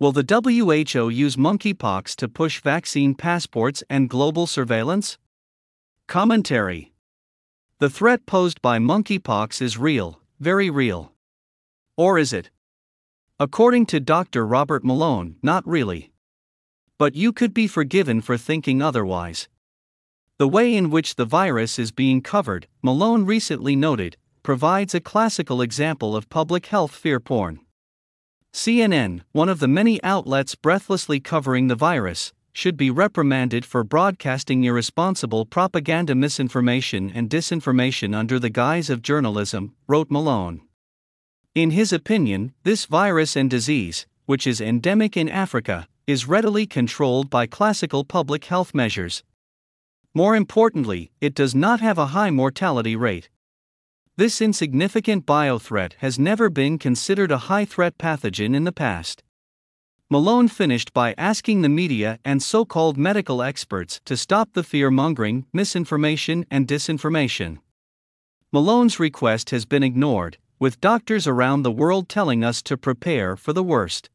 Will the WHO use monkeypox to push vaccine passports and global surveillance? Commentary The threat posed by monkeypox is real, very real. Or is it? According to Dr. Robert Malone, not really. But you could be forgiven for thinking otherwise. The way in which the virus is being covered, Malone recently noted, provides a classical example of public health fear porn. CNN, one of the many outlets breathlessly covering the virus, should be reprimanded for broadcasting irresponsible propaganda, misinformation, and disinformation under the guise of journalism, wrote Malone. In his opinion, this virus and disease, which is endemic in Africa, is readily controlled by classical public health measures. More importantly, it does not have a high mortality rate. This insignificant biothreat has never been considered a high threat pathogen in the past. Malone finished by asking the media and so called medical experts to stop the fear mongering, misinformation, and disinformation. Malone's request has been ignored, with doctors around the world telling us to prepare for the worst.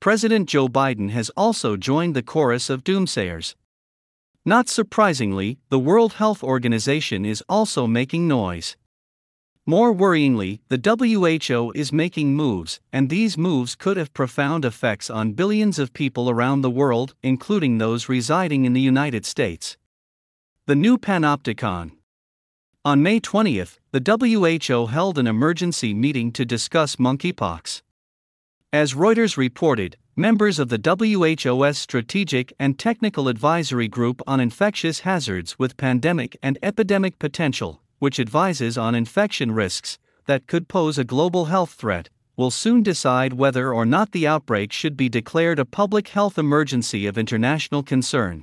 President Joe Biden has also joined the chorus of doomsayers. Not surprisingly, the World Health Organization is also making noise. More worryingly, the WHO is making moves, and these moves could have profound effects on billions of people around the world, including those residing in the United States. The new Panopticon. On May 20, the WHO held an emergency meeting to discuss monkeypox. As Reuters reported, members of the WHO's Strategic and Technical Advisory Group on Infectious Hazards with Pandemic and Epidemic Potential which advises on infection risks that could pose a global health threat, will soon decide whether or not the outbreak should be declared a public health emergency of international concern.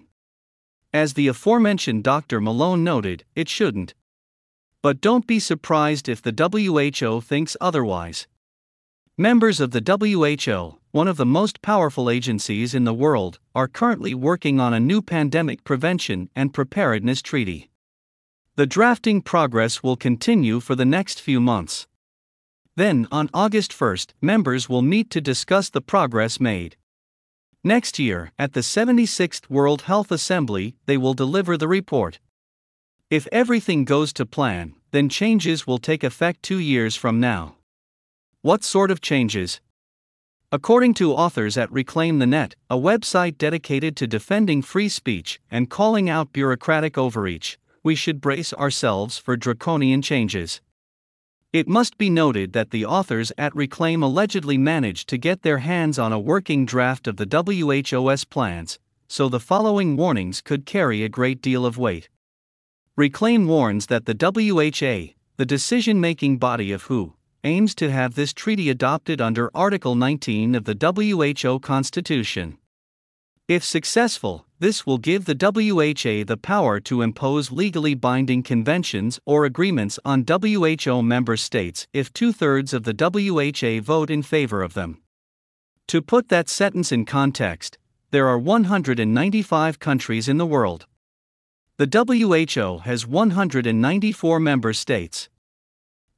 As the aforementioned Dr. Malone noted, it shouldn't. But don't be surprised if the WHO thinks otherwise. Members of the WHO, one of the most powerful agencies in the world, are currently working on a new pandemic prevention and preparedness treaty. The drafting progress will continue for the next few months. Then, on August 1st, members will meet to discuss the progress made. Next year, at the 76th World Health Assembly, they will deliver the report. If everything goes to plan, then changes will take effect two years from now. What sort of changes? According to authors at Reclaim the Net, a website dedicated to defending free speech and calling out bureaucratic overreach, we should brace ourselves for draconian changes. It must be noted that the authors at Reclaim allegedly managed to get their hands on a working draft of the WHOS plans, so the following warnings could carry a great deal of weight. Reclaim warns that the WHA, the decision making body of WHO, aims to have this treaty adopted under Article 19 of the WHO Constitution. If successful, this will give the WHA the power to impose legally binding conventions or agreements on WHO member states if two thirds of the WHA vote in favor of them. To put that sentence in context, there are 195 countries in the world. The WHO has 194 member states.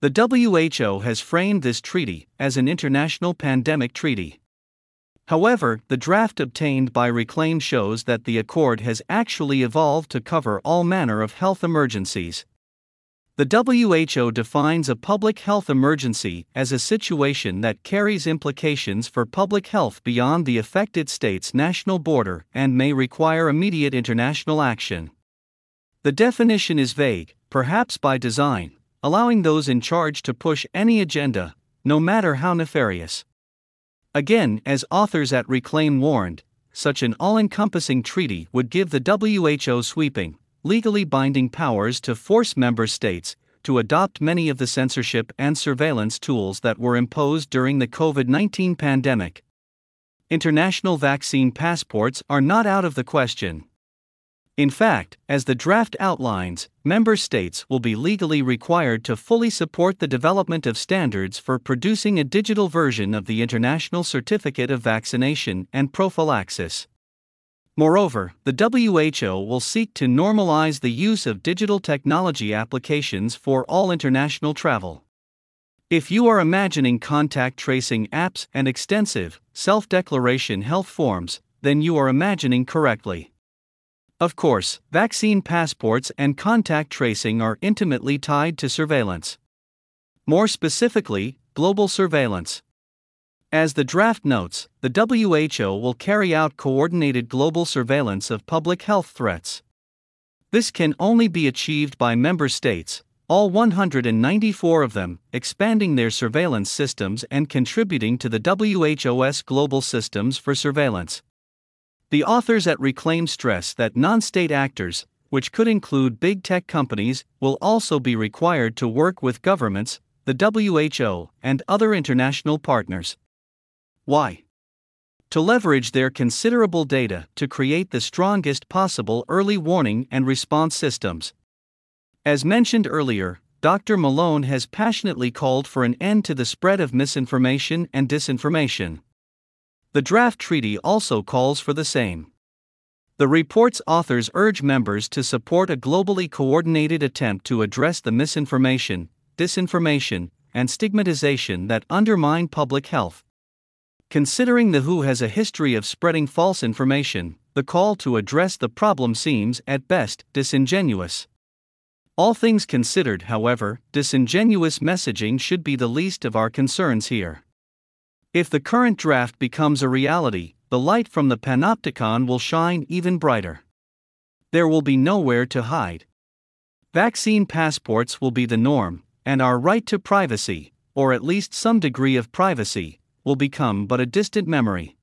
The WHO has framed this treaty as an international pandemic treaty. However, the draft obtained by Reclaim shows that the Accord has actually evolved to cover all manner of health emergencies. The WHO defines a public health emergency as a situation that carries implications for public health beyond the affected state's national border and may require immediate international action. The definition is vague, perhaps by design, allowing those in charge to push any agenda, no matter how nefarious. Again, as authors at Reclaim warned, such an all encompassing treaty would give the WHO sweeping, legally binding powers to force member states to adopt many of the censorship and surveillance tools that were imposed during the COVID 19 pandemic. International vaccine passports are not out of the question. In fact, as the draft outlines, member states will be legally required to fully support the development of standards for producing a digital version of the International Certificate of Vaccination and Prophylaxis. Moreover, the WHO will seek to normalize the use of digital technology applications for all international travel. If you are imagining contact tracing apps and extensive, self declaration health forms, then you are imagining correctly. Of course, vaccine passports and contact tracing are intimately tied to surveillance. More specifically, global surveillance. As the draft notes, the WHO will carry out coordinated global surveillance of public health threats. This can only be achieved by member states, all 194 of them, expanding their surveillance systems and contributing to the WHO's global systems for surveillance. The authors at Reclaim stress that non state actors, which could include big tech companies, will also be required to work with governments, the WHO, and other international partners. Why? To leverage their considerable data to create the strongest possible early warning and response systems. As mentioned earlier, Dr. Malone has passionately called for an end to the spread of misinformation and disinformation. The draft treaty also calls for the same. The report's authors urge members to support a globally coordinated attempt to address the misinformation, disinformation, and stigmatization that undermine public health. Considering the WHO has a history of spreading false information, the call to address the problem seems, at best, disingenuous. All things considered, however, disingenuous messaging should be the least of our concerns here. If the current draft becomes a reality, the light from the panopticon will shine even brighter. There will be nowhere to hide. Vaccine passports will be the norm, and our right to privacy, or at least some degree of privacy, will become but a distant memory.